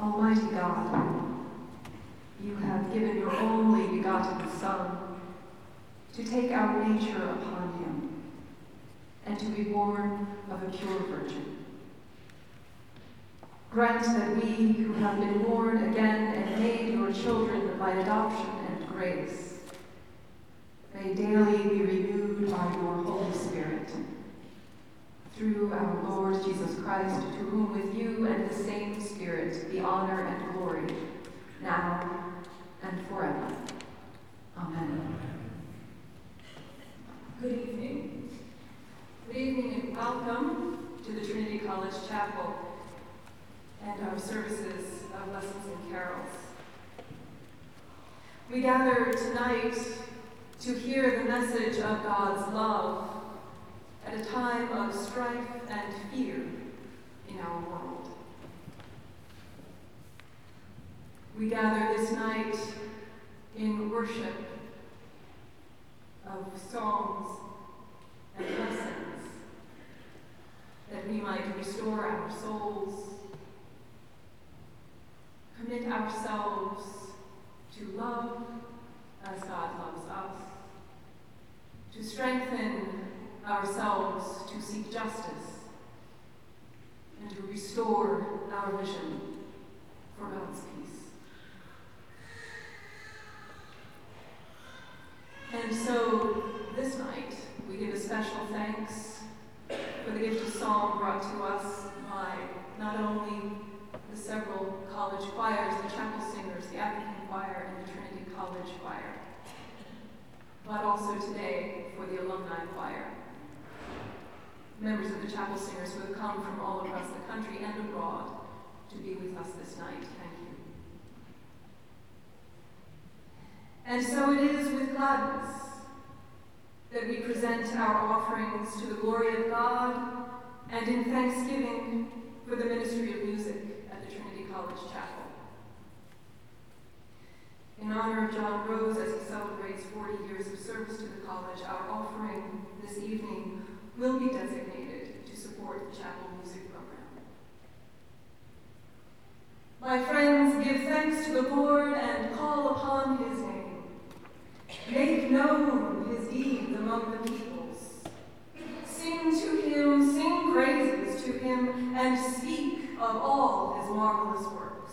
Almighty God, you have given your only begotten Son to take our nature upon him and to be born of a pure virgin. Grant that we who have been born again and made your children by adoption and grace may daily be renewed by your Holy Spirit. Through our Lord Jesus Christ, to whom with you and the same Spirit be honor and glory, now and forever. Amen. Good evening. Good evening and welcome to the Trinity College Chapel and our services of lessons and carols. We gather tonight to hear the message of God's love time of strife and fear in our world. We gather this night in worship of songs and lessons that we might restore our souls, commit ourselves to love as God loves us, to strengthen ourselves to seek justice, and to restore our vision for God's peace. And so this night, we give a special thanks for the gift of song brought to us by not only the several college choirs, the chapel singers, the African choir, and the Trinity College choir, but also today for the alumni choir. Members of the chapel singers who have come from all across the country and abroad to be with us this night. Thank you. And so it is with gladness that we present our offerings to the glory of God and in thanksgiving for the ministry of music at the Trinity College Chapel. In honor of John Rose as he celebrates 40 years of service to the college, our offering this evening will be designated to support the chapel music program. My friends, give thanks to the Lord and call upon his name. Make known his deeds among the peoples. Sing to him, sing praises to him, and speak of all his marvelous works.